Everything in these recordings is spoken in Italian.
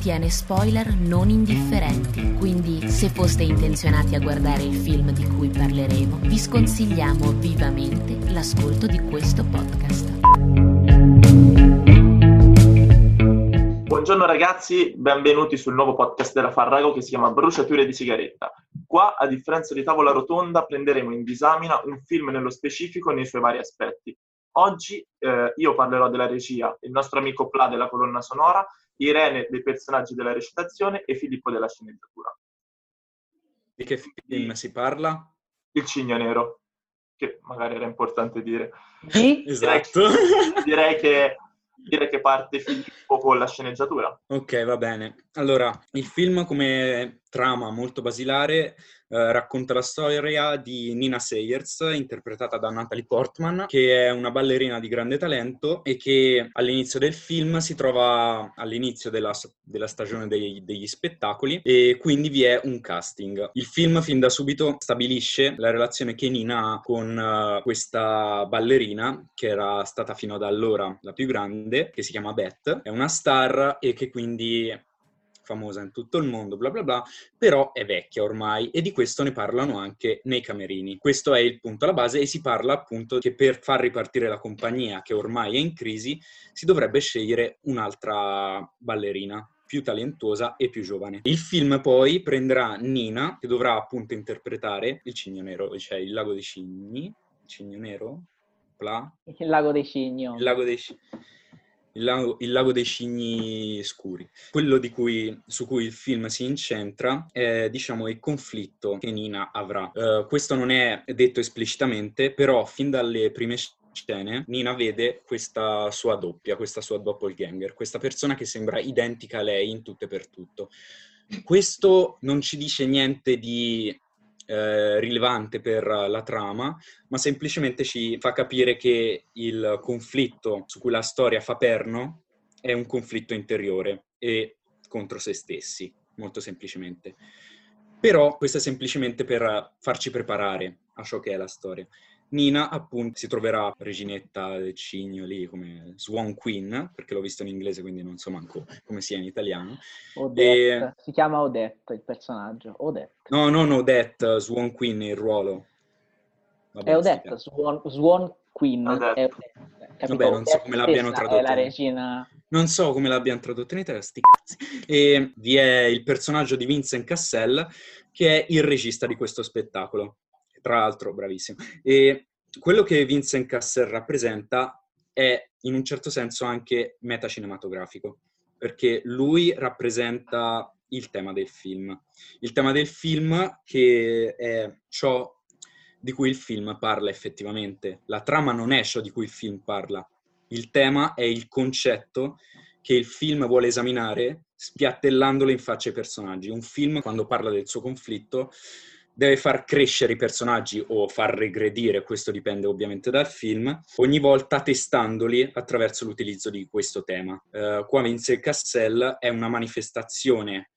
contiene spoiler non indifferenti, quindi se foste intenzionati a guardare il film di cui parleremo, vi sconsigliamo vivamente l'ascolto di questo podcast. Buongiorno ragazzi, benvenuti sul nuovo podcast della Farrago che si chiama Bruciature di sigaretta. Qua, a differenza di Tavola Rotonda, prenderemo in disamina un film nello specifico nei suoi vari aspetti. Oggi eh, io parlerò della regia, il nostro amico Pla della colonna sonora, Irene dei personaggi della recitazione e Filippo della sceneggiatura. Di che film si parla? Il Cigno Nero, che magari era importante dire. Sì? Esatto. Direi, direi che direi che parte Filippo con la sceneggiatura. Ok, va bene. Allora, il film come trama molto basilare eh, racconta la storia di Nina Sayers, interpretata da Natalie Portman, che è una ballerina di grande talento e che all'inizio del film si trova all'inizio della, della stagione dei, degli spettacoli e quindi vi è un casting. Il film fin da subito stabilisce la relazione che Nina ha con uh, questa ballerina, che era stata fino ad allora la più grande, che si chiama Beth, è una star e che quindi famosa in tutto il mondo, bla bla bla, però è vecchia ormai e di questo ne parlano anche nei camerini. Questo è il punto alla base e si parla appunto che per far ripartire la compagnia che ormai è in crisi si dovrebbe scegliere un'altra ballerina più talentuosa e più giovane. Il film poi prenderà Nina, che dovrà appunto interpretare il cigno nero, cioè il lago dei cigni, il cigno nero, Pla? Il lago dei cigni. Il lago dei cigni il lago, il lago, dei cigni scuri. Quello cui, su cui il film si incentra è, diciamo, il conflitto che Nina avrà. Uh, questo non è detto esplicitamente, però fin dalle prime scene Nina vede questa sua doppia, questa sua doppelganger, questa persona che sembra identica a lei in tutto e per tutto. Questo non ci dice niente di eh, rilevante per la trama, ma semplicemente ci fa capire che il conflitto su cui la storia fa perno è un conflitto interiore e contro se stessi, molto semplicemente. Però questo è semplicemente per farci preparare a ciò che è la storia. Nina appunto si troverà reginetta del cigno lì come Swan Queen, perché l'ho visto in inglese quindi non so manco come sia in italiano. Odette, e... si chiama Odette il personaggio, Odette. No, non Odette, Swan Queen il ruolo. Vabbè, è Odette, Swan, Swan Queen. Odette. È, Vabbè, non so come l'abbiano tradotto. la regina... Non so come l'abbiano tradotto in Italia, sti cazzi. E vi è il personaggio di Vincent Cassell, che è il regista di questo spettacolo tra l'altro bravissimo. E quello che Vincent Cassel rappresenta è in un certo senso anche metacinematografico, perché lui rappresenta il tema del film. Il tema del film che è ciò di cui il film parla effettivamente. La trama non è ciò di cui il film parla. Il tema è il concetto che il film vuole esaminare spiattellandolo in faccia ai personaggi. Un film, quando parla del suo conflitto, deve far crescere i personaggi o far regredire, questo dipende ovviamente dal film, ogni volta testandoli attraverso l'utilizzo di questo tema. Uh, qua Vince Cassell è una manifestazione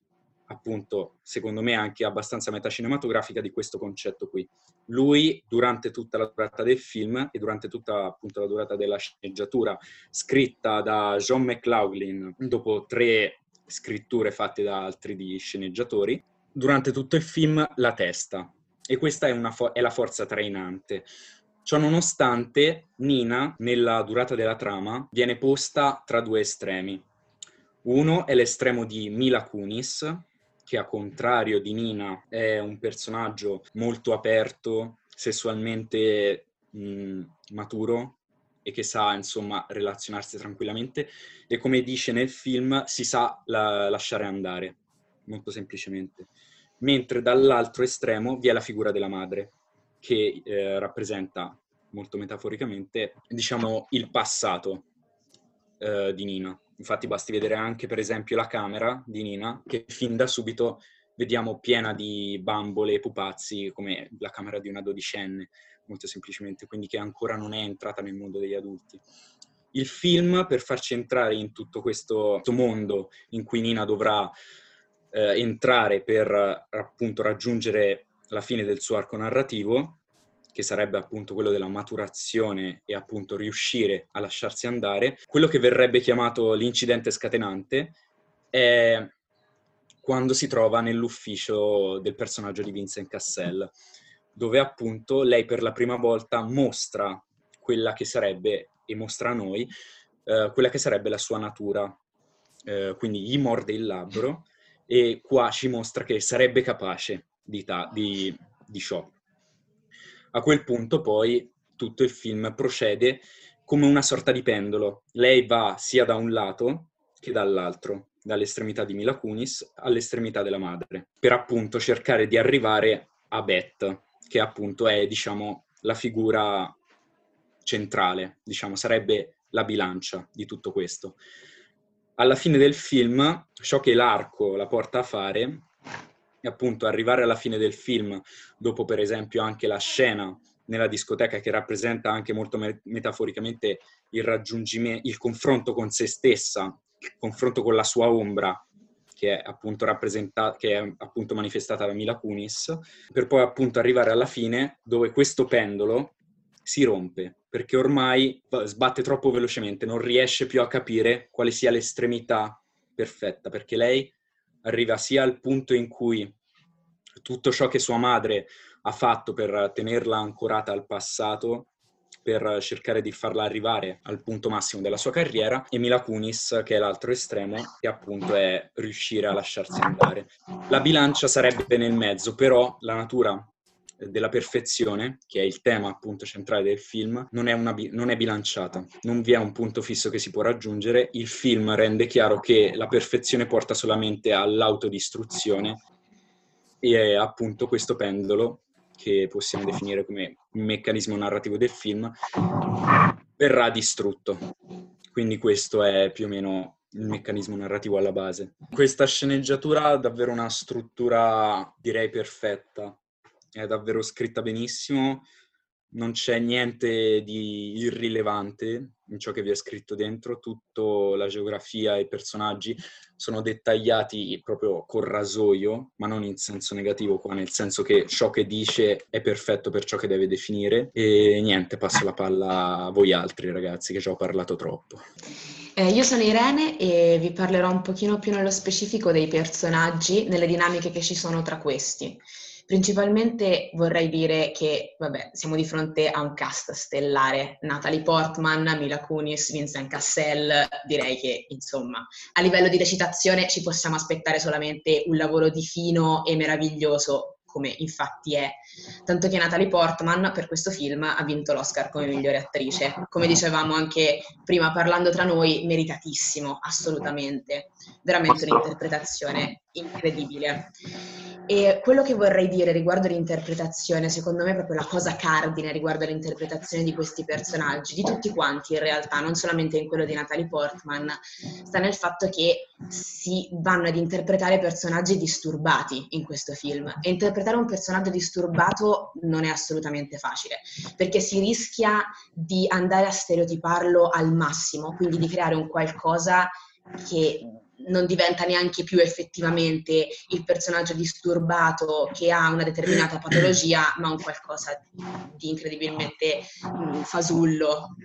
appunto, secondo me anche abbastanza metacinematografica di questo concetto qui. Lui, durante tutta la durata del film e durante tutta appunto la durata della sceneggiatura, scritta da John McLaughlin, dopo tre scritture fatte da altri di sceneggiatori, durante tutto il film la testa e questa è, fo- è la forza trainante. Ciò nonostante, Nina, nella durata della trama, viene posta tra due estremi. Uno è l'estremo di Mila Kunis, che a contrario di Nina è un personaggio molto aperto, sessualmente mh, maturo e che sa insomma relazionarsi tranquillamente e come dice nel film si sa la- lasciare andare molto semplicemente. Mentre dall'altro estremo vi è la figura della madre, che eh, rappresenta molto metaforicamente, diciamo, il passato eh, di Nina. Infatti basti vedere anche, per esempio, la camera di Nina, che fin da subito vediamo piena di bambole e pupazzi, come la camera di una dodicenne, molto semplicemente, quindi che ancora non è entrata nel mondo degli adulti. Il film, per farci entrare in tutto questo mondo in cui Nina dovrà eh, entrare per appunto raggiungere la fine del suo arco narrativo, che sarebbe appunto quello della maturazione e appunto riuscire a lasciarsi andare, quello che verrebbe chiamato l'incidente scatenante è quando si trova nell'ufficio del personaggio di Vincent Cassel, dove appunto lei per la prima volta mostra quella che sarebbe, e mostra a noi, eh, quella che sarebbe la sua natura. Eh, quindi gli morde il labbro e qua ci mostra che sarebbe capace di, ta- di, di ciò. A quel punto poi tutto il film procede come una sorta di pendolo. Lei va sia da un lato che dall'altro, dall'estremità di Mila Kunis all'estremità della madre, per appunto cercare di arrivare a Beth, che appunto è, diciamo, la figura centrale, diciamo, sarebbe la bilancia di tutto questo. Alla fine del film, ciò che l'arco la porta a fare e appunto arrivare alla fine del film, dopo per esempio anche la scena nella discoteca che rappresenta anche molto me- metaforicamente il raggiungimento, il confronto con se stessa, il confronto con la sua ombra, che è appunto rappresentata, che è appunto manifestata da Mila Kunis, per poi appunto arrivare alla fine dove questo pendolo si rompe, perché ormai sbatte troppo velocemente, non riesce più a capire quale sia l'estremità perfetta, perché lei arriva sia al punto in cui tutto ciò che sua madre ha fatto per tenerla ancorata al passato, per cercare di farla arrivare al punto massimo della sua carriera, e Mila Kunis, che è l'altro estremo, che appunto è riuscire a lasciarsi andare. La bilancia sarebbe nel mezzo, però la natura della perfezione, che è il tema appunto centrale del film, non è, una, non è bilanciata, non vi è un punto fisso che si può raggiungere, il film rende chiaro che la perfezione porta solamente all'autodistruzione e appunto questo pendolo, che possiamo definire come meccanismo narrativo del film, verrà distrutto. Quindi questo è più o meno il meccanismo narrativo alla base. Questa sceneggiatura ha davvero una struttura, direi, perfetta è davvero scritta benissimo, non c'è niente di irrilevante in ciò che vi è scritto dentro, tutta la geografia e i personaggi sono dettagliati proprio col rasoio, ma non in senso negativo qua, nel senso che ciò che dice è perfetto per ciò che deve definire e niente, passo la palla a voi altri ragazzi che già ho parlato troppo. Eh, io sono Irene e vi parlerò un pochino più nello specifico dei personaggi, nelle dinamiche che ci sono tra questi. Principalmente vorrei dire che, vabbè, siamo di fronte a un cast stellare. Natalie Portman, Mila Kunis, Vincent Cassel, direi che, insomma, a livello di recitazione ci possiamo aspettare solamente un lavoro di fino e meraviglioso come infatti è. Tanto che Natalie Portman per questo film ha vinto l'Oscar come migliore attrice. Come dicevamo anche prima parlando tra noi, meritatissimo, assolutamente. Veramente un'interpretazione incredibile. E quello che vorrei dire riguardo l'interpretazione, secondo me è proprio la cosa cardine riguardo l'interpretazione di questi personaggi, di tutti quanti in realtà, non solamente in quello di Natalie Portman, sta nel fatto che si vanno ad interpretare personaggi disturbati in questo film. E interpretare un personaggio disturbato non è assolutamente facile, perché si rischia di andare a stereotiparlo al massimo, quindi di creare un qualcosa che non diventa neanche più effettivamente il personaggio disturbato che ha una determinata patologia, ma un qualcosa di incredibilmente mh, fasullo,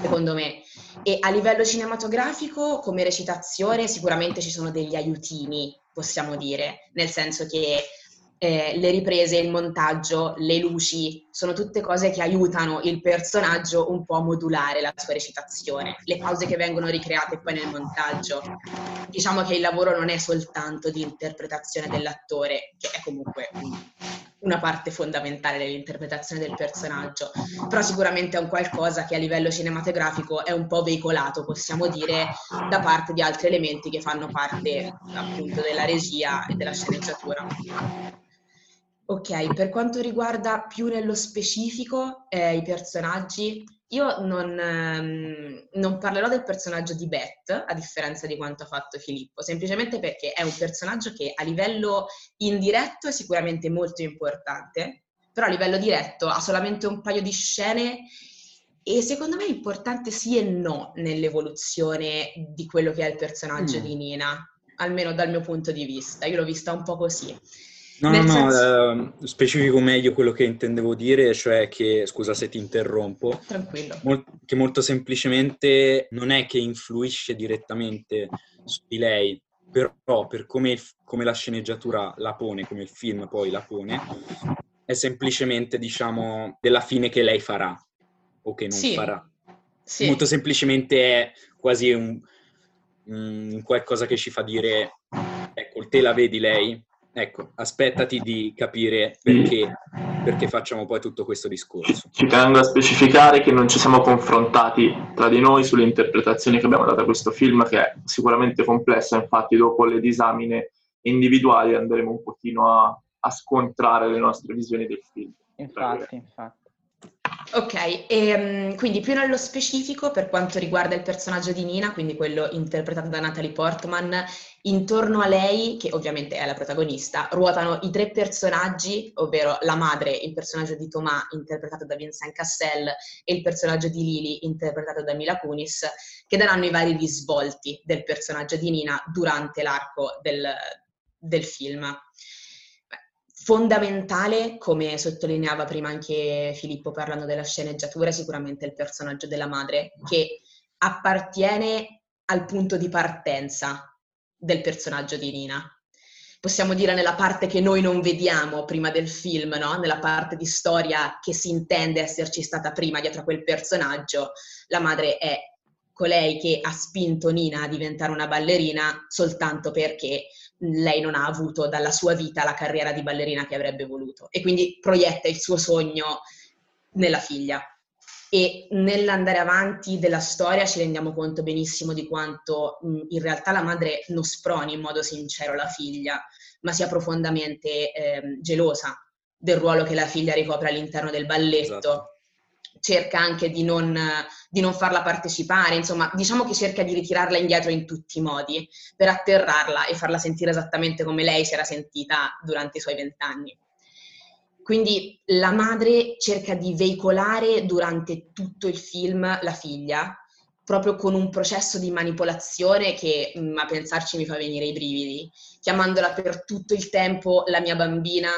secondo me. E a livello cinematografico, come recitazione, sicuramente ci sono degli aiutini, possiamo dire, nel senso che eh, le riprese, il montaggio, le luci, sono tutte cose che aiutano il personaggio un po' a modulare la sua recitazione. Le pause che vengono ricreate poi nel montaggio. Diciamo che il lavoro non è soltanto di interpretazione dell'attore, che è comunque una parte fondamentale dell'interpretazione del personaggio, però sicuramente è un qualcosa che a livello cinematografico è un po' veicolato, possiamo dire, da parte di altri elementi che fanno parte appunto della regia e della sceneggiatura. Ok, per quanto riguarda più nello specifico eh, i personaggi, io non, ehm, non, parlerò del personaggio di Beth, a differenza di quanto ha fatto Filippo, semplicemente perché è un personaggio che a livello indiretto è sicuramente molto importante, però a livello diretto ha solamente un paio di scene e secondo me è importante sì e no nell'evoluzione di quello che è il personaggio mm. di Nina, almeno dal mio punto di vista. Io l'ho vista un po' così No, no, senso... no, eh, specifico meglio quello che intendevo dire, cioè che, scusa se ti interrompo, Tranquillo. Mol- che molto semplicemente non è che influisce direttamente su di lei, però per come, come la sceneggiatura la pone, come il film poi la pone, è semplicemente, diciamo, della fine che lei farà o che non sì. farà. Sì. Molto semplicemente è quasi un, un qualcosa che ci fa dire, ecco, te la vedi lei, Ecco, aspettati di capire perché, perché, facciamo poi tutto questo discorso. Ci tengo a specificare che non ci siamo confrontati tra di noi sulle interpretazioni che abbiamo dato a questo film, che è sicuramente complessa, infatti dopo le disamine individuali andremo un pochino a, a scontrare le nostre visioni del film. Infatti, infatti. Ok, e, ehm, quindi più nello specifico per quanto riguarda il personaggio di Nina, quindi quello interpretato da Natalie Portman, intorno a lei, che ovviamente è la protagonista, ruotano i tre personaggi, ovvero la madre, il personaggio di Thomas, interpretato da Vincent Cassel, e il personaggio di Lily, interpretato da Mila Kunis, che daranno i vari risvolti del personaggio di Nina durante l'arco del, del film. Fondamentale, come sottolineava prima anche Filippo parlando della sceneggiatura, è sicuramente il personaggio della madre, che appartiene al punto di partenza del personaggio di Nina. Possiamo dire nella parte che noi non vediamo prima del film, no? nella parte di storia che si intende esserci stata prima dietro a quel personaggio, la madre è colei che ha spinto Nina a diventare una ballerina soltanto perché lei non ha avuto dalla sua vita la carriera di ballerina che avrebbe voluto e quindi proietta il suo sogno nella figlia. E nell'andare avanti della storia ci rendiamo conto benissimo di quanto in realtà la madre non sproni in modo sincero la figlia, ma sia profondamente eh, gelosa del ruolo che la figlia ricopre all'interno del balletto. Esatto cerca anche di non, di non, farla partecipare, insomma, diciamo che cerca di ritirarla indietro in tutti i modi per atterrarla e farla sentire esattamente come lei si era sentita durante i suoi vent'anni. Quindi la madre cerca di veicolare durante tutto il film la figlia, proprio con un processo di manipolazione che mm, a pensarci mi fa venire i brividi, chiamandola per tutto il tempo la mia bambina,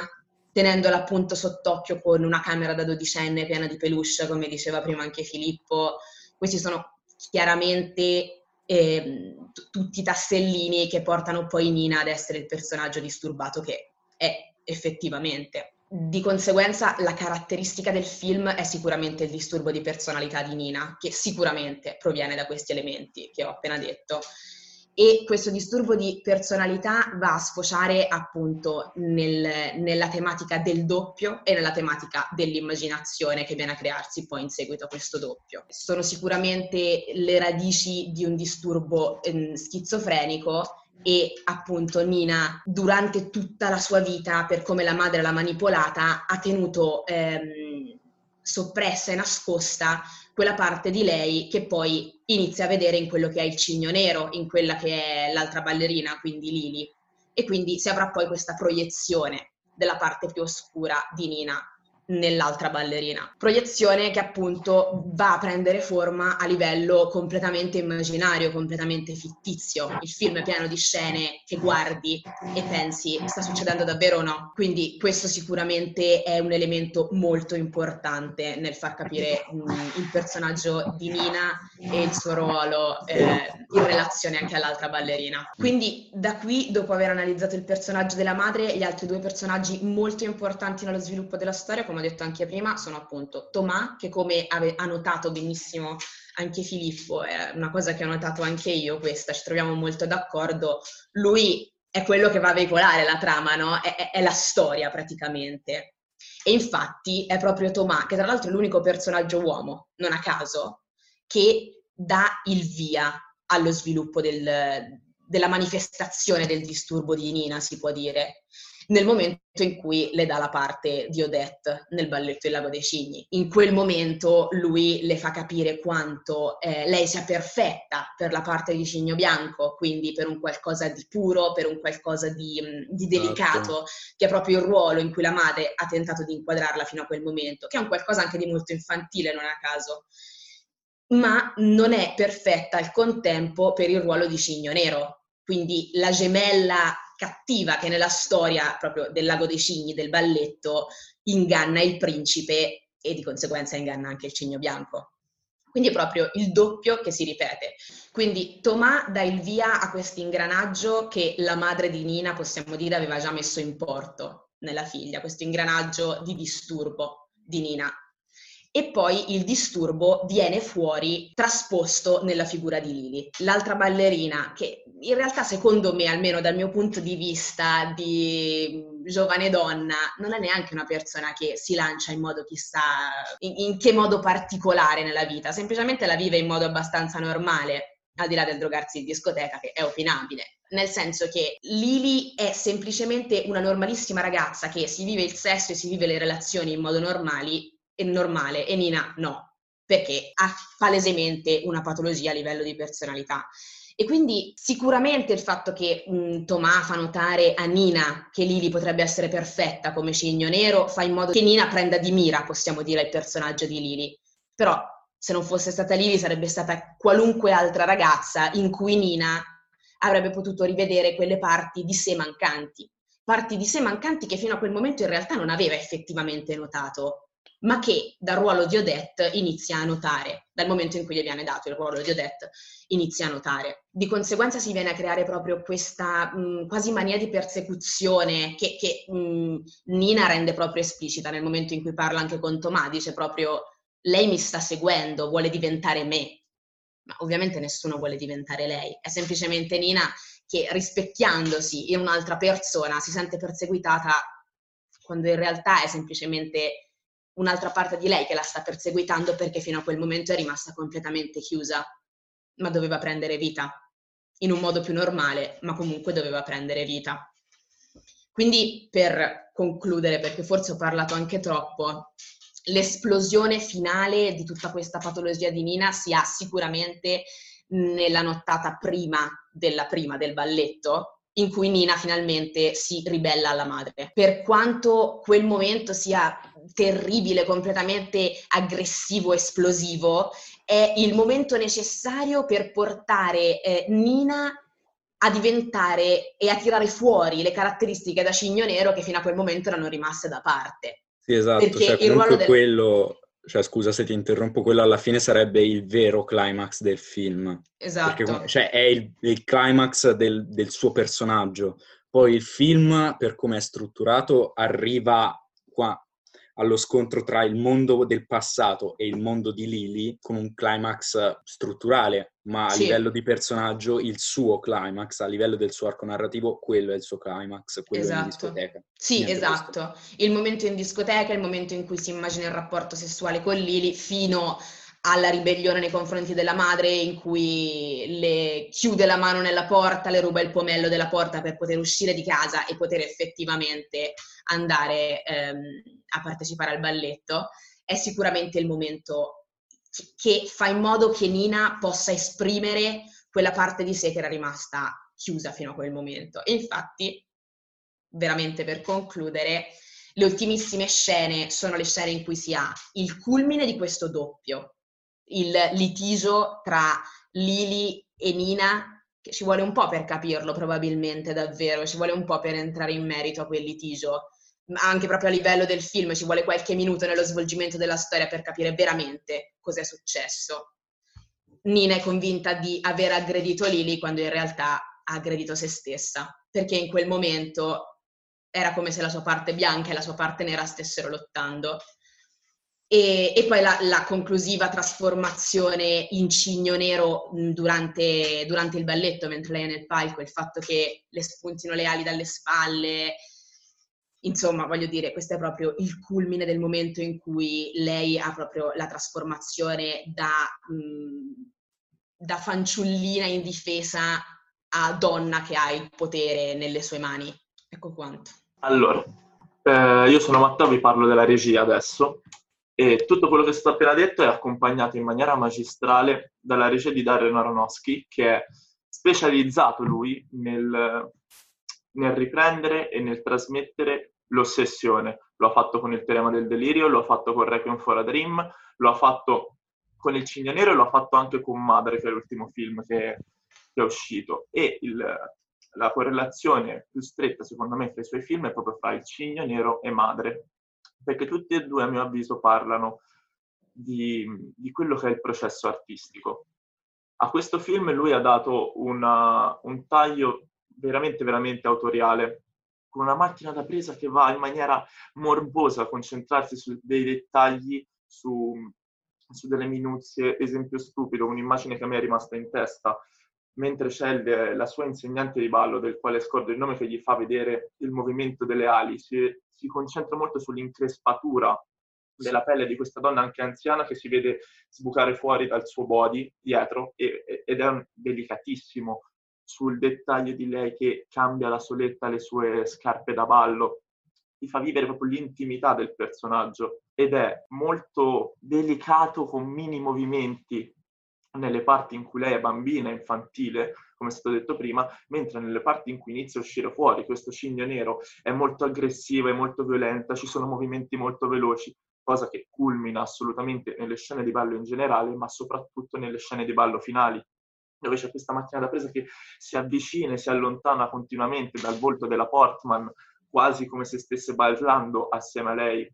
tenendola appunto sott'occhio con una camera da dodicenne piena di peluche, come diceva prima anche Filippo. Questi sono chiaramente eh, tutti i tassellini che portano poi Nina ad essere il personaggio disturbato che è effettivamente. Di conseguenza la caratteristica del film è sicuramente il disturbo di personalità di Nina, che sicuramente proviene da questi elementi che ho appena detto e questo disturbo di personalità va a sfociare appunto nel, nella tematica del doppio e nella tematica dell'immaginazione che viene a crearsi poi in seguito a questo doppio. Sono sicuramente le radici di un disturbo eh, schizofrenico e appunto Nina durante tutta la sua vita, per come la madre l'ha manipolata, ha tenuto ehm, soppressa e nascosta quella parte di lei che poi inizia a vedere in quello che è il cigno nero, in quella che è l'altra ballerina, quindi Lili. E quindi si avrà poi questa proiezione della parte più oscura di Nina nell'altra ballerina. Proiezione che appunto va a prendere forma a livello completamente immaginario, completamente fittizio. Il film è pieno di scene che guardi e pensi sta succedendo davvero o no. Quindi questo sicuramente è un elemento molto importante nel far capire mm, il personaggio di Nina e il suo ruolo eh, in relazione anche all'altra ballerina. Quindi da qui, dopo aver analizzato il personaggio della madre, gli altri due personaggi molto importanti nello sviluppo della storia, come ho detto anche prima, sono appunto Tomà, che come ave- ha notato benissimo anche Filippo, è una cosa che ho notato anche io questa, ci troviamo molto d'accordo, lui è quello che va a veicolare la trama, no? È, è, è la storia praticamente. E infatti è proprio Tomà, che tra l'altro è l'unico personaggio uomo, non a caso, che dà il via allo sviluppo del, della manifestazione del disturbo di Nina, si può dire nel momento in cui le dà la parte di Odette nel balletto Il lago dei cigni. In quel momento lui le fa capire quanto eh, lei sia perfetta per la parte di Cigno Bianco, quindi per un qualcosa di puro, per un qualcosa di, mm, di delicato, certo. che è proprio il ruolo in cui la madre ha tentato di inquadrarla fino a quel momento, che è un qualcosa anche di molto infantile, non a caso ma non è perfetta al contempo per il ruolo di Cigno Nero. Quindi la gemella cattiva che nella storia proprio del Lago dei Cigni, del balletto, inganna il principe e di conseguenza inganna anche il cigno bianco. Quindi è proprio il doppio che si ripete. Quindi Tomà dà il via a questo ingranaggio che la madre di Nina, possiamo dire, aveva già messo in porto nella figlia, questo ingranaggio di disturbo di Nina e poi il disturbo viene fuori trasposto nella figura di Lili. L'altra ballerina, che in realtà secondo me, almeno dal mio punto di vista di giovane donna, non è neanche una persona che si lancia in modo chissà in, in che modo particolare nella vita, semplicemente la vive in modo abbastanza normale, al di là del drogarsi in discoteca, che è opinabile. Nel senso che Lili è semplicemente una normalissima ragazza che si vive il sesso e si vive le relazioni in modo normali è normale e Nina no, perché ha palesemente una patologia a livello di personalità. E quindi sicuramente il fatto che um, Tomà fa notare a Nina che Lili potrebbe essere perfetta come cigno nero fa in modo che Nina prenda di mira, possiamo dire, il personaggio di Lili. Però se non fosse stata Lili sarebbe stata qualunque altra ragazza in cui Nina avrebbe potuto rivedere quelle parti di sé mancanti, parti di sé mancanti che fino a quel momento in realtà non aveva effettivamente notato ma che dal ruolo di Odette inizia a notare, dal momento in cui gli viene dato il ruolo di Odette, inizia a notare. Di conseguenza si viene a creare proprio questa mh, quasi mania di persecuzione che, che mh, Nina rende proprio esplicita nel momento in cui parla anche con Tomà, dice proprio lei mi sta seguendo, vuole diventare me. Ma ovviamente nessuno vuole diventare lei, è semplicemente Nina che rispecchiandosi in un'altra persona si sente perseguitata quando in realtà è semplicemente un'altra parte di lei che la sta perseguitando perché fino a quel momento è rimasta completamente chiusa, ma doveva prendere vita, in un modo più normale, ma comunque doveva prendere vita. Quindi per concludere, perché forse ho parlato anche troppo, l'esplosione finale di tutta questa patologia di Nina si ha sicuramente nella nottata prima della prima del balletto, in cui Nina finalmente si ribella alla madre. Per quanto quel momento sia terribile, completamente aggressivo, esplosivo, è il momento necessario per portare eh, Nina a diventare e a tirare fuori le caratteristiche da cigno nero che fino a quel momento erano rimaste da parte. Sì, esatto, Perché cioè, comunque del... quello, cioè scusa se ti interrompo, quello alla fine sarebbe il vero climax del film. Esatto. Perché, cioè è il, il climax del, del, suo personaggio. Poi il film, per come è strutturato, arriva qua allo scontro tra il mondo del passato e il mondo di Lily con un climax strutturale, ma a sì. livello di personaggio il suo climax, a livello del suo arco narrativo, quello è il suo climax, quello esatto. in discoteca. Sì, Niente esatto. Questo. Il momento in discoteca, il momento in cui si immagina il rapporto sessuale con Lily fino alla ribellione nei confronti della madre in cui le chiude la mano nella porta, le ruba il pomello della porta per poter uscire di casa e poter effettivamente andare ehm, a partecipare al balletto, è sicuramente il momento che fa in modo che Nina possa esprimere quella parte di sé che era rimasta chiusa fino a quel momento. E infatti, veramente per concludere, le ultimissime scene sono le scene in cui si ha il culmine di questo doppio, il litigio tra Lili e Nina, che ci vuole un po' per capirlo probabilmente davvero, ci vuole un po' per entrare in merito a quel litigio, anche proprio a livello del film ci vuole qualche minuto nello svolgimento della storia per capire veramente cos'è successo. Nina è convinta di aver aggredito Lili quando in realtà ha aggredito se stessa, perché in quel momento era come se la sua parte bianca e la sua parte nera stessero lottando e, e poi la, la, conclusiva trasformazione in cigno nero durante, durante, il balletto, mentre lei è nel palco, il fatto che le spuntino le ali dalle spalle, insomma, voglio dire, questo è proprio il culmine del momento in cui lei ha proprio la trasformazione da, mh, da fanciullina indifesa a donna che ha il potere nelle sue mani. Ecco quanto. Allora, eh, io sono Matteo, vi parlo della regia adesso. E tutto quello che sto appena detto è accompagnato in maniera magistrale dalla regia di Darren Aronofsky, che è specializzato lui nel, nel riprendere e nel trasmettere l'ossessione. Lo ha fatto con il teorema del delirio, lo ha fatto con Requiem for a Dream, lo ha fatto con Il Cigno Nero e lo ha fatto anche con Madre, che è l'ultimo film che, che è uscito. E il, la correlazione più stretta, secondo me, tra i suoi film è proprio fra Il Cigno Nero e Madre, perché tutti e due, a mio avviso, parlano di, di quello che è il processo artistico. A questo film lui ha dato una, un taglio veramente, veramente autoriale, con una macchina da presa che va in maniera morbosa a concentrarsi su dei dettagli, su, su delle minuzie. Esempio stupido, un'immagine che a me è rimasta in testa, mentre c'è la sua insegnante di ballo, del quale scordo il nome, che gli fa vedere il movimento delle ali, si, si concentra molto sull'increspatura della pelle di questa donna anche anziana che si vede sbucare fuori dal suo body dietro e, ed è delicatissimo. Sul dettaglio di lei che cambia la soletta le sue scarpe da ballo ti fa vivere proprio l'intimità del personaggio ed è molto delicato con mini movimenti nelle parti in cui lei è bambina, infantile, come è stato detto prima, mentre nelle parti in cui inizia a uscire fuori questo cigno nero è molto aggressiva, è molto violenta, ci sono movimenti molto veloci, cosa che culmina assolutamente nelle scene di ballo in generale, ma soprattutto nelle scene di ballo finali, dove c'è questa macchina da presa che si avvicina e si allontana continuamente dal volto della Portman, quasi come se stesse ballando assieme a lei,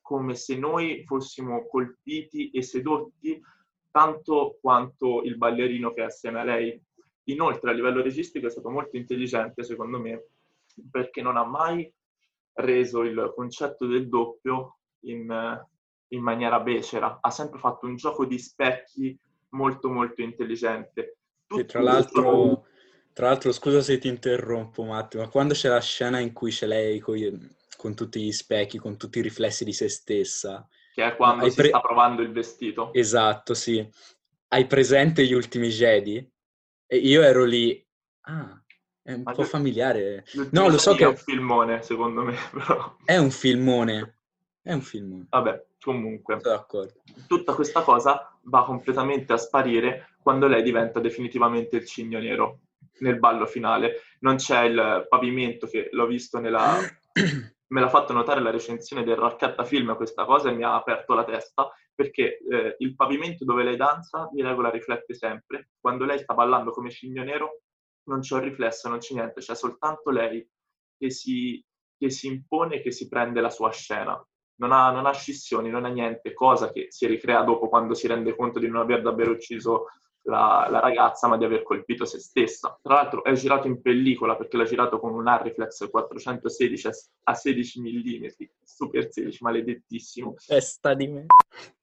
come se noi fossimo colpiti e sedotti tanto quanto il ballerino che è assieme a lei. Inoltre, a livello registico è stato molto intelligente, secondo me, perché non ha mai reso il concetto del doppio in, in maniera becera, ha sempre fatto un gioco di specchi molto molto intelligente. e tra l'altro, tra l'altro, scusa se ti interrompo un attimo, ma quando c'è la scena in cui c'è lei con, con tutti gli specchi, con tutti i riflessi di se stessa, che è quando Hai si pre- sta provando il vestito. Esatto, sì. Hai presente gli ultimi Jedi? E io ero lì, ah, è un Ma po' familiare. No, lo so che... È un filmone, secondo me, però. È un filmone. È un filmone. Vabbè, comunque. Sono d'accordo. Tutta questa cosa va completamente a sparire quando lei diventa definitivamente il cigno nero nel ballo finale. Non c'è il pavimento che l'ho visto nella me l'ha fatto notare la recensione del Raccatta Film questa cosa e mi ha aperto la testa perché eh, il pavimento dove lei danza di regola riflette sempre. Quando lei sta ballando come cigno nero non c'è un riflesso, non c'è niente, c'è soltanto lei che si, che si impone, che si prende la sua scena. Non ha, non ha scissioni, non ha niente, cosa che si ricrea dopo quando si rende conto di non aver davvero ucciso la, la, ragazza, ma di aver colpito se stessa. Tra l'altro è girato in pellicola perché l'ha girato con un Arriflex 416 a 16 mm, super 16, maledettissimo. Testa di me.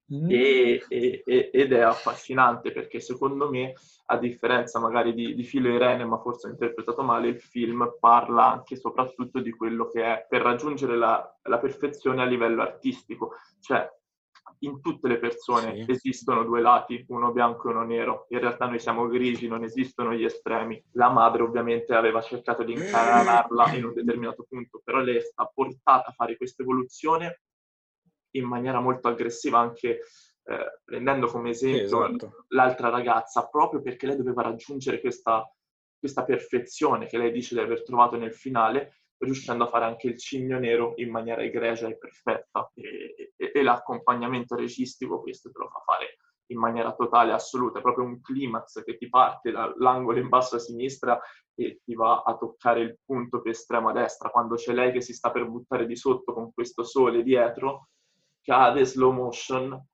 E, e, ed è affascinante perché secondo me, a differenza magari di, di Filo Irene, ma forse ho interpretato male, il film parla anche e soprattutto di quello che è per raggiungere la, la perfezione a livello artistico. Cioè, in tutte le persone sì. esistono due lati, uno bianco e uno nero. In realtà noi siamo grigi, non esistono gli estremi. La madre ovviamente aveva cercato di incanarla in un determinato punto, però lei è stata portata a fare questa evoluzione in maniera molto aggressiva anche eh, prendendo come esempio esatto. l'altra ragazza, proprio perché lei doveva raggiungere questa, questa perfezione che lei dice di aver trovato nel finale riuscendo a fare anche il cigno nero in maniera egregia e perfetta. E, e, e l'accompagnamento registico questo te lo fa fare in maniera totale, assoluta, è proprio un climax che ti parte dall'angolo in basso a sinistra e ti va a toccare il punto più estremo a destra, quando c'è lei che si sta per buttare di sotto con questo sole dietro, cade slow motion,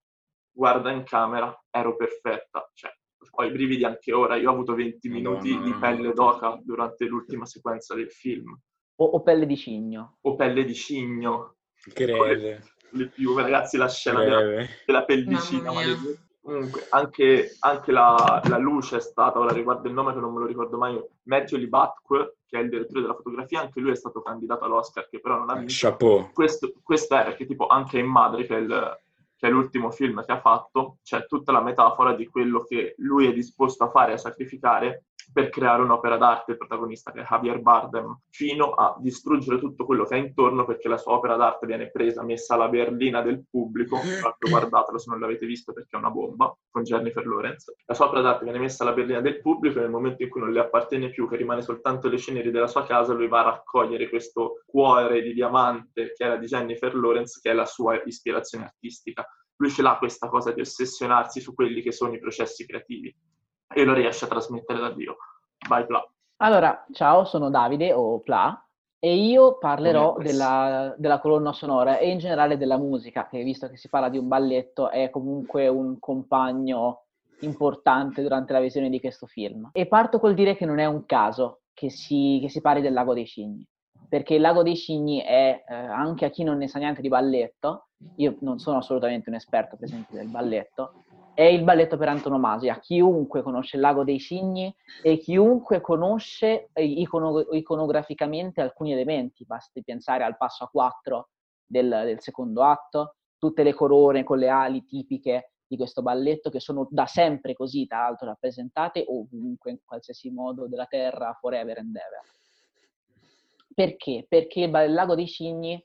guarda in camera, ero perfetta, cioè ho i brividi anche ora, io ho avuto 20 minuti no, no, no. di pelle d'oca durante l'ultima sequenza del film. O, o, pelle di cigno. O pelle di cigno. Greve. Le più, ragazzi, la scena della, della pellicina. Comunque, anche, anche la, la, luce è stata, ora riguardo il nome che non me lo ricordo mai, Matthew Libatque, che è il direttore della fotografia, anche lui è stato candidato all'Oscar, che però non ha vinto. Chapeau. Questo, questo è perché tipo anche in Madre, che è, il, che è l'ultimo film che ha fatto, c'è tutta la metafora di quello che lui è disposto a fare, a sacrificare per creare un'opera d'arte, il protagonista che è Javier Bardem, fino a distruggere tutto quello che ha intorno perché la sua opera d'arte viene presa, messa alla berlina del pubblico, guardatelo se non l'avete visto perché è una bomba, con Jennifer Lawrence. La sua opera d'arte viene messa alla berlina del pubblico e nel momento in cui non le appartiene più, che rimane soltanto le ceneri della sua casa, lui va a raccogliere questo cuore di diamante che era di Jennifer Lawrence, che è la sua ispirazione artistica. Lui ce l'ha questa cosa di ossessionarsi su quelli che sono i processi creativi e lo riesce a trasmettere da Dio. Vai Pla. Allora, ciao, sono Davide o Pla e io parlerò della, della, colonna sonora e in generale della musica, che visto che si parla di un balletto è comunque un compagno importante durante la visione di questo film. E parto col dire che non è un caso che si, che si parli del Lago dei Cigni, perché il Lago dei Cigni è, eh, anche a chi non ne sa niente di balletto, io non sono assolutamente un esperto per esempio del balletto, è il balletto per antonomasia. Chiunque conosce il Lago dei Cigni e chiunque conosce eh, icono- iconograficamente alcuni elementi, basti pensare al passo a quattro del, del secondo atto, tutte le corone con le ali tipiche di questo balletto che sono da sempre così, tra l'altro, rappresentate ovunque, in qualsiasi modo della terra, forever and ever. Perché? Perché il Lago dei Cigni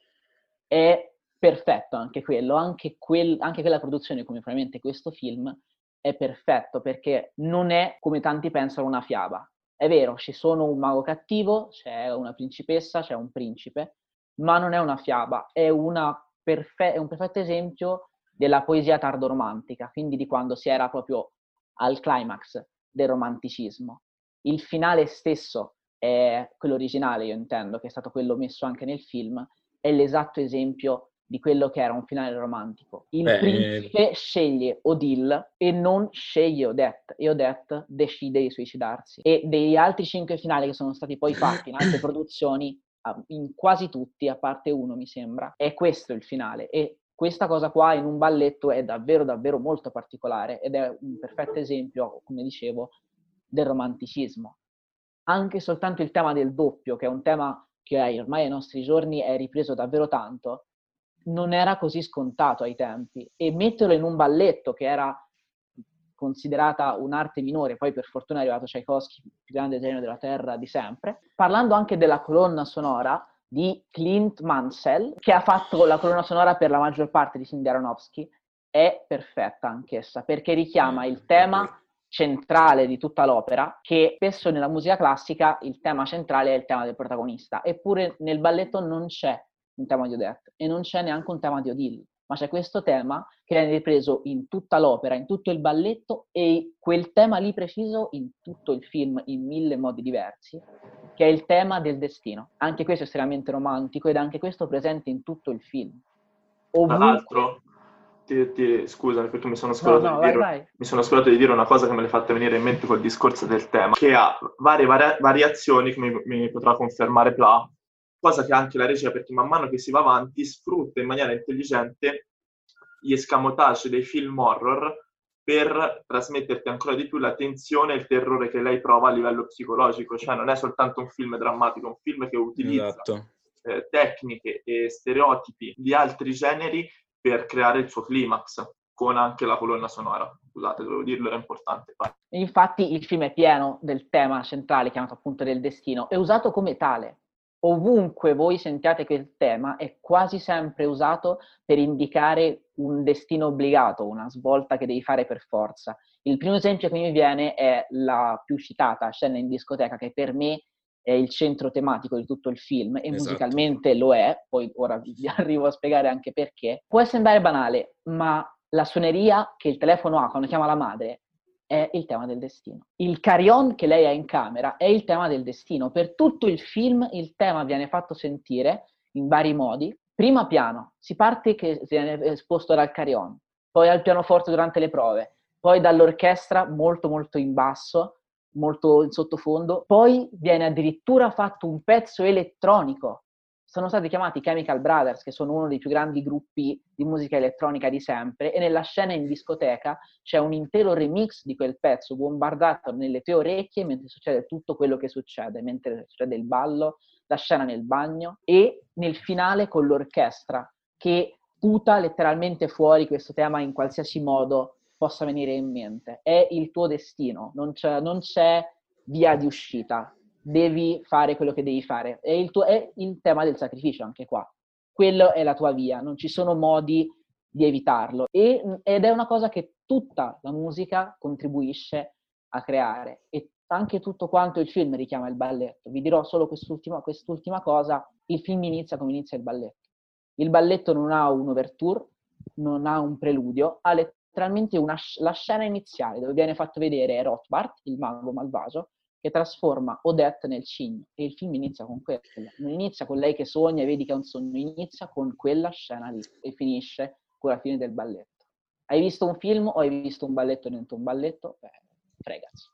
è perfetto anche quello, anche, quel, anche quella produzione, come probabilmente questo film, è perfetto perché non è, come tanti pensano, una fiaba. È vero, ci sono un mago cattivo, c'è una principessa, c'è un principe, ma non è una fiaba, è, una perfe- è un perfetto esempio della poesia tardoromantica, quindi di quando si era proprio al climax del romanticismo. Il finale stesso è quello originale, io intendo, che è stato quello messo anche nel film, è l'esatto esempio di quello che era un finale romantico. Il Beh, principe eh... sceglie Odile e non sceglie Odette e Odette decide di suicidarsi. E degli altri cinque finali che sono stati poi fatti in altre produzioni, in quasi tutti, a parte uno mi sembra, è questo il finale. E questa cosa qua in un balletto è davvero, davvero molto particolare ed è un perfetto esempio, come dicevo, del romanticismo. Anche soltanto il tema del doppio, che è un tema che ormai ai nostri giorni è ripreso davvero tanto, non era così scontato ai tempi e metterlo in un balletto che era considerata un'arte minore, poi per fortuna è arrivato Tchaikovsky, il più grande genio della Terra di sempre. Parlando anche della colonna sonora di Clint Mansell, che ha fatto la colonna sonora per la maggior parte di di Aronofsky, è perfetta anch'essa, perché richiama il tema centrale di tutta l'opera, che spesso nella musica classica il tema centrale è il tema del protagonista, eppure nel balletto non c'è un tema di Odette e non c'è neanche un tema di Odile, ma c'è questo tema che viene ripreso in tutta l'opera, in tutto il balletto e quel tema lì preciso in tutto il film in mille modi diversi, che è il tema del destino. Anche questo è estremamente romantico ed anche questo presente in tutto il film. Ovunque... Tra l'altro, ti, ti, scusami perché mi sono, no, no, vai, dire, vai. mi sono, scordato di dire, una cosa che me l'hai fatta venire in mente col discorso del tema, che ha varie vari- variazioni, che mi, mi potrà confermare Pla, cosa che anche la regia, perché man mano che si va avanti, sfrutta in maniera intelligente gli escamotage dei film horror per trasmetterti ancora di più la tensione e il terrore che lei prova a livello psicologico, cioè non è soltanto un film drammatico, è un film che utilizza esatto. eh, tecniche e stereotipi di altri generi per creare il suo climax, con anche la colonna sonora. Scusate, dovevo dirlo, era importante. Infatti il film è pieno del tema centrale chiamato appunto del destino, è usato come tale, ovunque voi sentiate quel tema è quasi sempre usato per indicare un destino obbligato, una svolta che devi fare per forza. Il primo esempio che mi viene è la più citata scena in discoteca, che per me è il centro tematico di tutto il film e esatto. musicalmente lo è, poi ora vi arrivo a spiegare anche perché. Può sembrare banale, ma la suoneria che il telefono ha quando chiama la madre è il tema del destino. Il carillon che lei ha in camera è il tema del destino. Per tutto il film il tema viene fatto sentire in vari modi. Prima piano, si parte che viene esposto dal carillon, poi al pianoforte durante le prove, poi dall'orchestra molto molto in basso, molto in sottofondo, poi viene addirittura fatto un pezzo elettronico sono stati chiamati Chemical Brothers, che sono uno dei più grandi gruppi di musica elettronica di sempre, e nella scena in discoteca c'è un intero remix di quel pezzo bombardato nelle tue orecchie mentre succede tutto quello che succede, mentre succede il ballo, la scena nel bagno e nel finale con l'orchestra che puta letteralmente fuori questo tema in qualsiasi modo possa venire in mente. È il tuo destino, non c'è, non c'è via di uscita, devi fare quello che devi fare. È il, tuo, è il tema del sacrificio anche qua. Quello è la tua via, non ci sono modi di evitarlo. E, ed è una cosa che tutta la musica contribuisce a creare. E anche tutto quanto il film richiama il balletto. Vi dirò solo quest'ultima, quest'ultima cosa. Il film inizia come inizia il balletto. Il balletto non ha un overture, non ha un preludio, ha letteralmente una, la scena iniziale dove viene fatto vedere Rothbard, il mago malvagio, che trasforma Odette nel cigno e il film inizia con quello. Non inizia con lei che sogna e vedi che è un sogno, inizia con quella scena lì e finisce con la fine del balletto. Hai visto un film o hai visto un balletto dentro un balletto? Beh, fregazzi,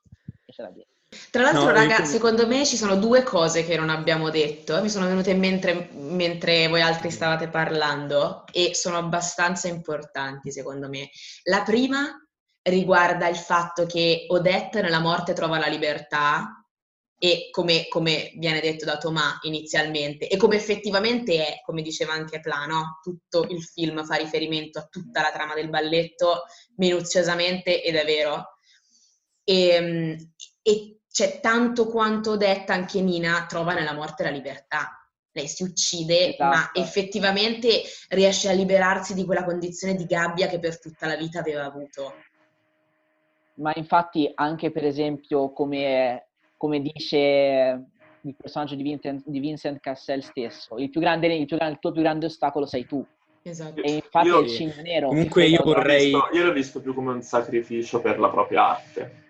che da dire. Tra l'altro, No, raga, io- secondo me ci sono due cose che non abbiamo detto, mi sono venute in mente mentre voi altri stavate parlando e sono abbastanza importanti, secondo me. La prima riguarda il fatto che Odette nella morte trova la libertà e come, come viene detto da Tomà inizialmente e come effettivamente è, come diceva anche Pla, no? tutto il film fa riferimento a tutta la trama del balletto minuziosamente ed è vero. E, e c'è tanto quanto Odette, anche Nina trova nella morte la libertà. Lei si uccide, Esatto. ma effettivamente riesce a liberarsi di quella condizione di gabbia che per tutta la vita aveva avuto. Ma infatti anche per esempio come, come dice il personaggio di Vincent, di Vincent Cassel stesso, il, più grande, il, più grande- il tuo più grande ostacolo sei tu. Esatto. E infatti Io- è il cigno nero. Comunque io vorrei- L'ho visto- io l'ho visto più come un sacrificio per la propria arte.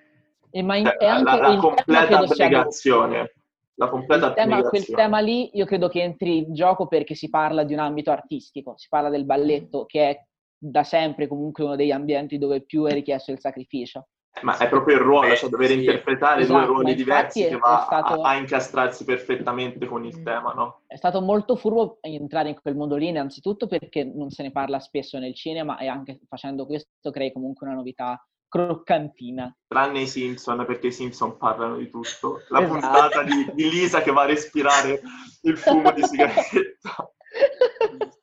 E ma in- Cioè, è anche la, la completa abnegazione. La completa Il tema- quel tema lì io credo che entri in gioco perché si parla di un ambito artistico, si parla del balletto che è da sempre comunque uno degli ambienti dove più è richiesto il sacrificio. Ma è proprio il ruolo, Eh, cioè dover sì. interpretare Esatto, due ruoli diversi che va stato- a, a incastrarsi perfettamente con il Mm. tema, no? È stato molto furbo entrare in quel mondo lì, innanzitutto perché non se ne parla spesso nel cinema e anche facendo questo crei comunque una novità croccantina. Tranne i Simpson, perché i Simpson parlano di tutto. La Esatto. puntata di, di Lisa che va a respirare il fumo di sigaretta.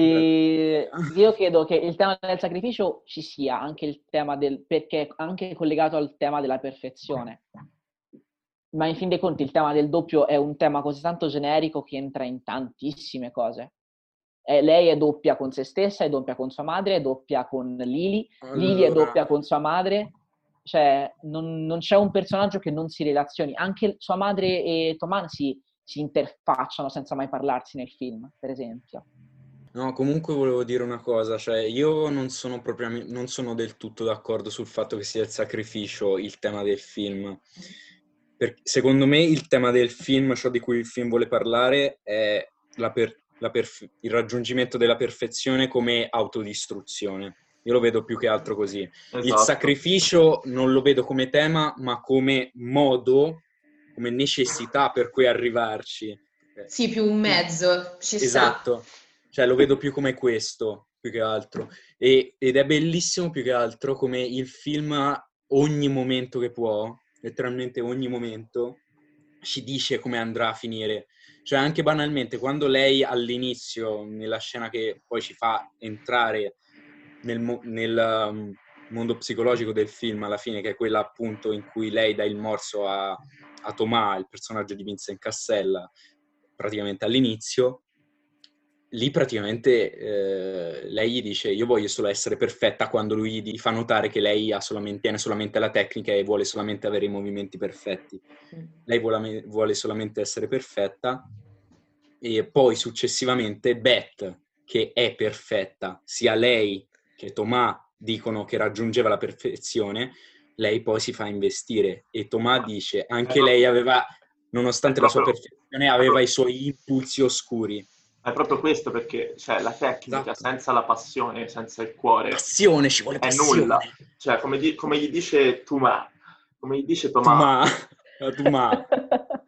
E io credo che il tema del sacrificio ci sia, anche il tema del, perché è anche collegato al tema della perfezione. Ma in fin dei conti il tema del doppio è un tema così tanto generico che entra in tantissime cose. Eh, lei è doppia con se stessa, è doppia con sua madre, è doppia con Lily, Lily è Allora, doppia con sua madre. Cioè, non, non c'è un personaggio che non si relazioni. Anche sua madre e Toman si, si interfacciano senza mai parlarsi nel film, per esempio. No, comunque volevo dire una cosa, cioè io non sono propriamente, non sono del tutto d'accordo sul fatto che sia il sacrificio il tema del film. Per- secondo me il tema del film, ciò di cui il film vuole parlare, è la per- la perf- il raggiungimento della perfezione come autodistruzione. Io lo vedo più che altro così. Il Esatto. sacrificio non lo vedo come tema, ma come modo, come necessità per cui arrivarci. Sì, più un mezzo, ci sta. Cioè lo vedo più come questo, più che altro. E- ed è bellissimo più che altro come il film ogni momento che può, letteralmente ogni momento, ci dice come andrà a finire. Cioè anche banalmente, quando lei all'inizio, nella scena che poi ci fa entrare nel, nel, um, mondo psicologico del film, alla fine, che è quella appunto in cui lei dà il morso a, a Tomà, il personaggio di Vincent Cassella, praticamente all'inizio, lì praticamente eh, lei gli dice io voglio solo essere perfetta quando lui gli fa notare che lei ha solamente, tiene solamente la tecnica e vuole solamente avere i movimenti perfetti. Lei vuole, vuole solamente essere perfetta e poi successivamente Beth, che è perfetta, sia lei che Tomà dicono che raggiungeva la perfezione, lei poi si fa investire e Tomà dice anche Eh, lei aveva, nonostante la sua perfezione, aveva i suoi impulsi oscuri. È proprio questo perché cioè, la tecnica Esatto. senza la passione, senza il cuore, Passione, ci vuole è passione. nulla. Cioè, come, di- come gli dice Tuma, come gli dice Tomà, la Tomà.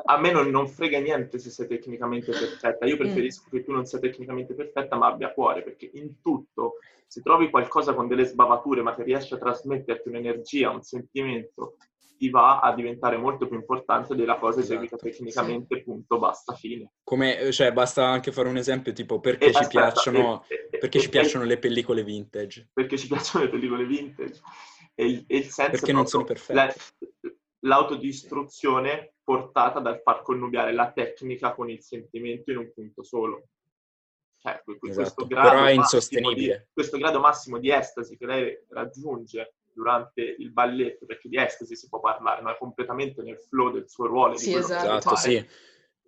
a me non, non frega niente se sei tecnicamente perfetta. Io preferisco che tu non sia tecnicamente perfetta, ma abbia cuore, perché in tutto, se trovi qualcosa con delle sbavature, ma che riesce a trasmetterti un'energia, un sentimento, ti va a diventare molto più importante della cosa eseguita Esatto. tecnicamente, punto, basta, fine. Come, cioè, basta anche fare un esempio tipo perché E ci aspetta, piacciono, e- e- perché ci e- piacciono le pellicole vintage. perché ci piacciono le pellicole vintage. E e il senso Perché non sono perfette. la- l'autodistruzione portata dal far connubiare la tecnica con il sentimento in un punto solo. Cioè, Esatto, questo, grado però è insostenibile. di, questo grado massimo di estasi che lei raggiunge durante il balletto, perché di estasi si può parlare, ma è completamente nel flow del suo ruolo. di Sì, esatto. Esatto, fare, sì.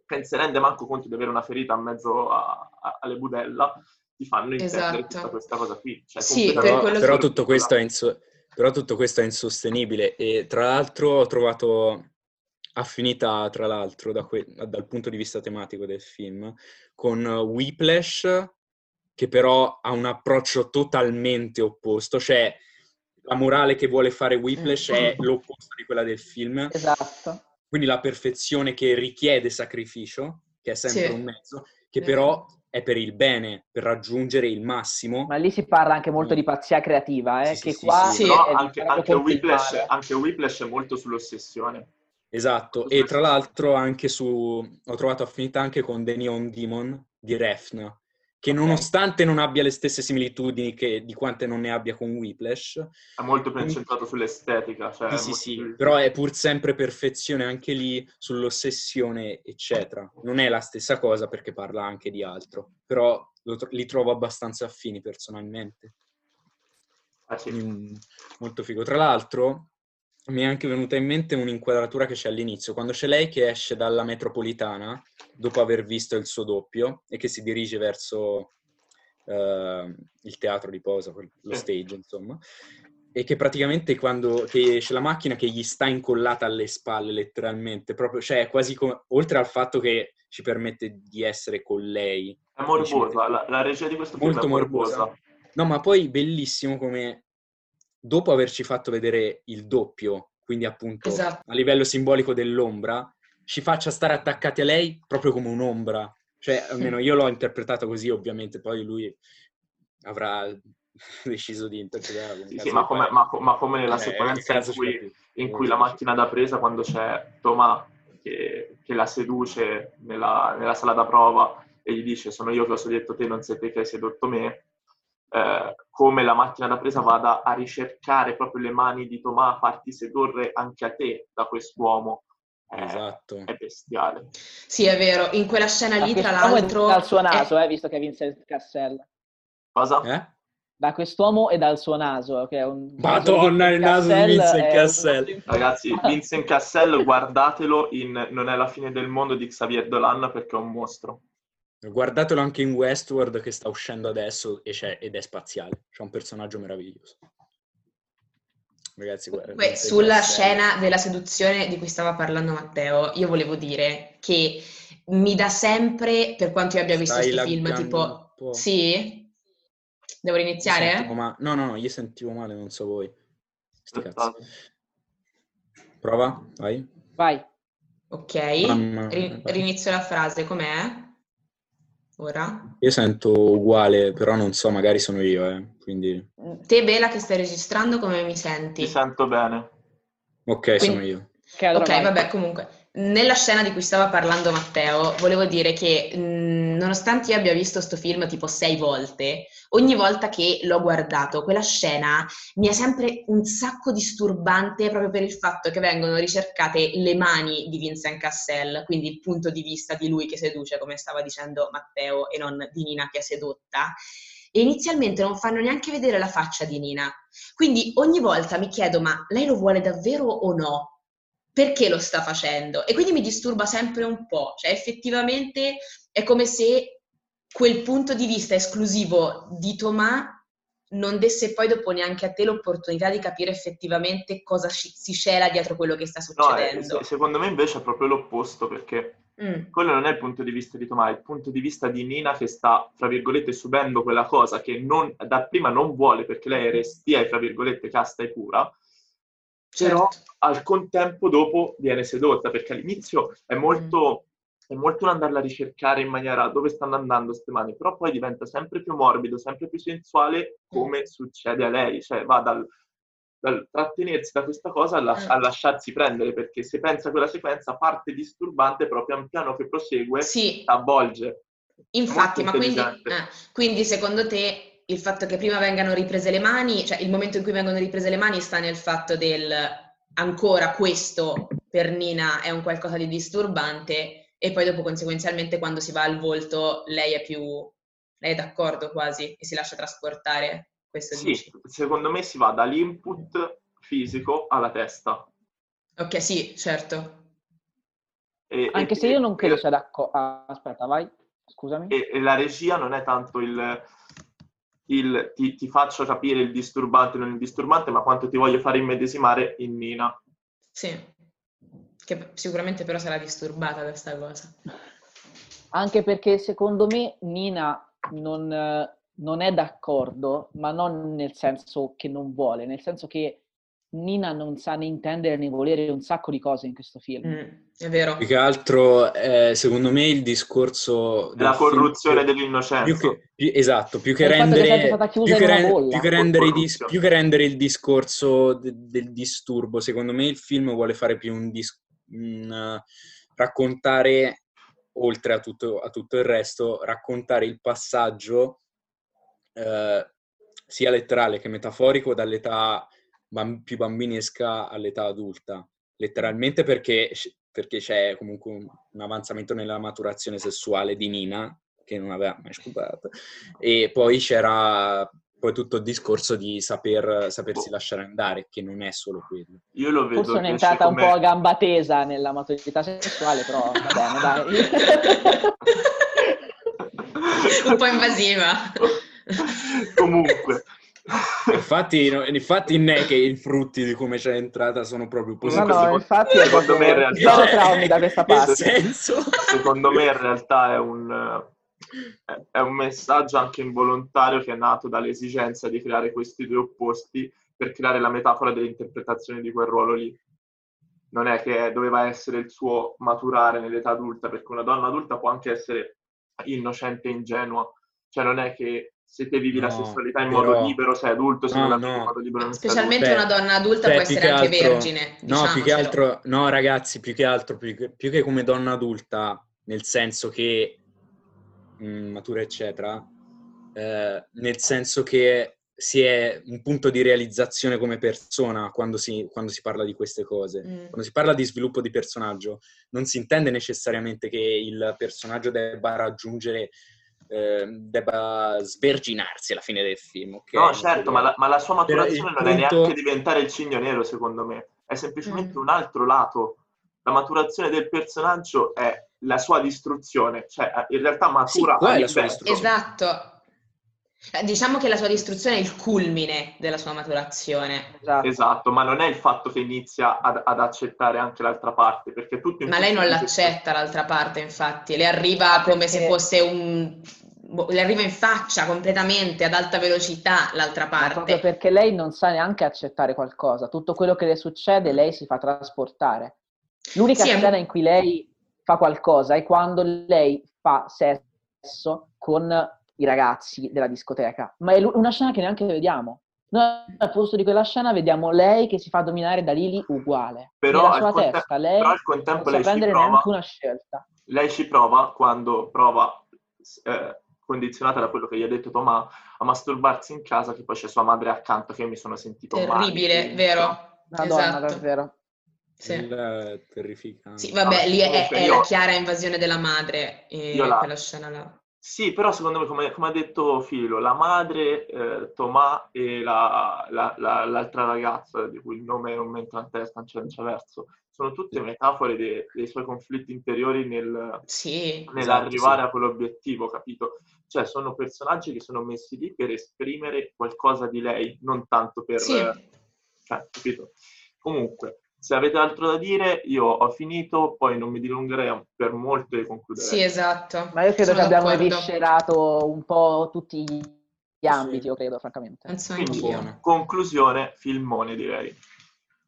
che non si rende manco conto di avere una ferita in mezzo a- a- alle budella, ti fanno intendere Esatto. tutta questa cosa qui. Cioè, Sì, Però, però tutto questo è, inso- Però tutto questo è insostenibile e tra l'altro ho trovato affinità, tra l'altro, da que- dal punto di vista tematico del film, con Whiplash, che però ha un approccio totalmente opposto, cioè la morale che vuole fare Whiplash Mm. è l'opposto di quella del film, Esatto. quindi la perfezione che richiede sacrificio, che è sempre Sì. un mezzo, che Vero. però è per il bene, per raggiungere il massimo. Ma lì si parla anche molto di pazzia creativa, eh, Sì, che sì, qua sì, sì. Però è anche, anche, Whiplash, anche Whiplash è molto sull'ossessione. Esatto, e tra l'altro anche su, ho trovato affinità anche con The Neon Demon di Refn, che nonostante non abbia le stesse similitudini che, di quante non ne abbia con Whiplash, È molto più incentrato sull'estetica. Cioè sì, sì, sì, più- però è pur sempre perfezione anche lì sull'ossessione, eccetera. Non è la stessa cosa perché parla anche di altro, però tro- li trovo abbastanza affini personalmente. Ah, sì. Mm, molto figo. Tra l'altro, mi è anche venuta in mente un'inquadratura che c'è all'inizio, quando c'è lei che esce dalla metropolitana dopo aver visto il suo doppio e che si dirige verso eh, il teatro di posa, lo stage, insomma, e che praticamente quando che c'è la macchina che gli sta incollata alle spalle, letteralmente, proprio, cioè quasi come, oltre al fatto che ci permette di essere con lei. È morbosa, la, la regia di questo film Molto è morbosa. morbosa. No, ma poi bellissimo come dopo averci fatto vedere il doppio, quindi appunto Esatto. a livello simbolico dell'ombra, ci faccia stare attaccati a lei proprio come un'ombra. Cioè, almeno io l'ho interpretato così, ovviamente, poi lui avrà deciso di interpretarlo. in Sì, sì, ma, come, ma, ma come nella Eh, sequenza in cui, in Non cui la macchina da presa, quando c'è Tomà che, che la seduce nella, nella sala da prova e gli dice sono io che ho sedotto te, non sei te che hai sedotto me, eh, come la macchina da presa vada a ricercare proprio le mani di Tomà, a farti sedurre anche a te da quest'uomo. eh, Esatto. È bestiale. Sì, è vero, in quella scena Da lì, tra l'altro... dal suo è- naso, eh, visto che è Vincent Cassel. Cosa? Eh? Da quest'uomo e dal suo naso, che è un... Madonna, il naso di Vincent Cassel. Ragazzi, Vincent Cassel, guardatelo in Non è la fine del mondo di Xavier Dolan perché è un mostro. Guardatelo anche in Westworld che sta uscendo adesso e c'è- ed è spaziale. C'è un personaggio meraviglioso. Ragazzi, guarda, Comunque, sulla scena della seduzione di cui stava parlando Matteo, io volevo dire che mi dà sempre, per quanto io abbia visto Stai questo film, tipo... Sì? Devo riniziare? ma- No, no, no, io sentivo male, non so voi. Sti cazzi. Prova, vai. Vai. Ok, Mamma- Ri- vai. rinizio la frase, com'è? Ora? Io sento uguale, però non so, magari sono io, eh. Quindi... Te, Bela, che stai registrando, come mi senti? Ti sento bene. Ok, sono Quindi- io. Che allora Ok, vai. vabbè, comunque, nella scena di cui stava parlando Matteo, volevo dire che mh, nonostante io abbia visto sto film tipo sei volte, ogni volta che l'ho guardato, quella scena mi è sempre un sacco disturbante proprio per il fatto che vengono ricercate le mani di Vincent Cassel, quindi il punto di vista di lui che seduce, come stava dicendo Matteo, e non di Nina che è sedotta. E inizialmente non fanno neanche vedere la faccia di Nina. Quindi ogni volta mi chiedo, ma lei lo vuole davvero o no? Perché lo sta facendo? E quindi mi disturba sempre un po', cioè effettivamente è come se quel punto di vista esclusivo di Tomà non desse poi dopo neanche a te l'opportunità di capire effettivamente cosa si cela dietro quello che sta No, succedendo. se- secondo me invece è proprio l'opposto perché Mm, quello non è il punto di vista di Tomà, è il punto di vista di Nina che sta, fra virgolette, subendo quella cosa che non, da prima non vuole perché lei è restia e, fra virgolette, casta e pura, però certo. al contempo dopo viene sedotta perché all'inizio è molto, è molto un andarla a ricercare in maniera dove stanno andando queste mani, però poi diventa sempre più morbido, sempre più sensuale come succede a lei, cioè va dal, dal trattenersi da questa cosa a, la- Mm. a lasciarsi prendere perché se pensa a quella sequenza parte disturbante però pian piano che prosegue Sì, avvolge. infatti, ma quindi, eh, quindi secondo te il fatto che prima vengano riprese le mani, cioè il momento in cui vengono riprese le mani sta nel fatto del ancora questo per Nina è un qualcosa di disturbante e poi dopo conseguenzialmente quando si va al volto lei è più, lei è d'accordo quasi e si lascia trasportare, questo Sì, dici? secondo me si va dall'input fisico alla testa. Ok, sì, certo. E- Anche e- se io non e- credo sia d'accordo. aspetta, vai. Scusami. e, e la regia non è tanto il, il, ti, ti faccio capire il disturbante e non il disturbante, ma quanto ti voglio fare immedesimare in Nina. Sì, che sicuramente però sarà disturbata da questa cosa. Anche perché secondo me Nina non, non è d'accordo, ma non nel senso che non vuole, nel senso che Nina non sa né intendere né volere un sacco di cose in questo film. Mm, è vero. Più che altro, eh, secondo me, il discorso... La corruzione film, dell'innocenza. Più che, più, esatto, più che, rendere, più che, rend, più, che rendere dis, più che, rendere, il discorso de, del disturbo, secondo me il film vuole fare più un... Dis, un raccontare, oltre a tutto, a tutto, il resto, raccontare il passaggio eh, sia letterale che metaforico dall'età più bambinesca all'età adulta, letteralmente perché, perché c'è comunque un, un, avanzamento nella maturazione sessuale di Nina, che non aveva mai scoperto, e poi c'era poi tutto il discorso di saper, sapersi lasciare andare, che non è solo quello. Io lo vedo. Forse sono entrata un po' a gamba tesa nella maturità sessuale, però va bene, dai. un po' invasiva. Comunque, infatti, no, infatti non è che i frutti di come c'è entrata sono proprio positivi. No, no, infatti secondo me in realtà traumi da questa parte. Senso? Secondo me in realtà è un, è un messaggio anche involontario che è nato dall'esigenza di creare questi due opposti per creare la metafora dell'interpretazione di quel ruolo lì. Non è che doveva essere il suo maturare nell'età adulta, perché una donna adulta può anche essere innocente e ingenua. Cioè non è che se te vivi no, la sessualità in però... modo libero, sei adulto, se no, non la vivi in modo libero, Specialmente una donna adulta beh, può essere anche altro, vergine. No, più che altro, no, ragazzi, più che altro, più che, più che come donna adulta, nel senso che mh, mm, matura, eccetera, eh, nel senso che si è un punto di realizzazione come persona quando si, quando si parla di queste cose. Mm. Quando si parla di sviluppo di personaggio, non si intende necessariamente che il personaggio debba raggiungere eh, debba sverginarsi alla fine del film. Okay? No, certo, ma la, ma la sua maturazione non punto... è neanche diventare il cigno nero, secondo me. È semplicemente mm. un altro lato. La maturazione del personaggio è la sua distruzione, cioè in realtà matura sì, la sua distruzione. Esatto. Eh, diciamo che la sua distruzione è il culmine della sua maturazione. Esatto, esatto ma non è il fatto che inizia ad, ad accettare anche l'altra parte, perché tutto Ma lei non l'accetta l'altra parte, infatti, le arriva come perché... se fosse un... Boh, le arriva in faccia completamente ad alta velocità l'altra parte. Ma proprio perché lei non sa neanche accettare qualcosa, tutto quello che le succede lei si fa trasportare. L'unica sì, scena è... in cui lei fa qualcosa è quando lei fa sesso con i ragazzi della discoteca, ma è una scena che neanche vediamo. Noi al posto di quella scena vediamo lei che si fa dominare da Lily uguale. Però Nella sua conte- testa lei però al contempo non lei prendere prova, neanche una scelta. Lei ci prova quando prova, eh, condizionata da quello che gli ha detto Tomà, a masturbarsi in casa che poi c'è sua madre accanto che io mi sono sentito Terribile, male, vero? Madonna, esatto. davvero. Sì. terrificante. Sì, vabbè, lì è, è io, la chiara invasione della madre e la, quella scena là. Sì, però secondo me, come, come ha detto Filo, la madre, eh, Tomà e la, la, la, l'altra ragazza, di cui il nome non mi entra in testa, non c'è, non c'è verso, sono tutte metafore dei, dei suoi conflitti interiori nel, sì, nell'arrivare esatto, a quell'obiettivo, capito? Cioè, sono personaggi che sono messi lì per esprimere qualcosa di lei, non tanto per... Sì. Cioè, capito? Comunque, se avete altro da dire, io ho finito, poi non mi dilungherei per molto e concluderei. Sì, esatto. Ma io credo Sono che abbiamo eviscerato un po' tutti gli ambiti, sì. io credo, francamente. Penso anch'io. Conclusione, filmone direi.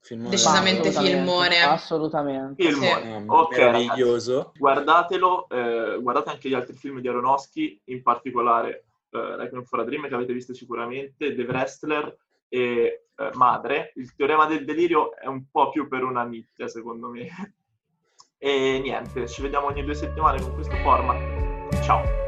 Filmone. Decisamente assolutamente, filmone. Assolutamente. Filmone. Sì. Ok, meraviglioso. Guardatelo, eh, guardate anche gli altri film di Aronofsky, in particolare eh, Requiem for a Dream che avete visto sicuramente, The Wrestler e eh, madre, il teorema del delirio è un po' più per una nicchia secondo me. E niente, ci vediamo ogni due settimane con questo format. Ciao!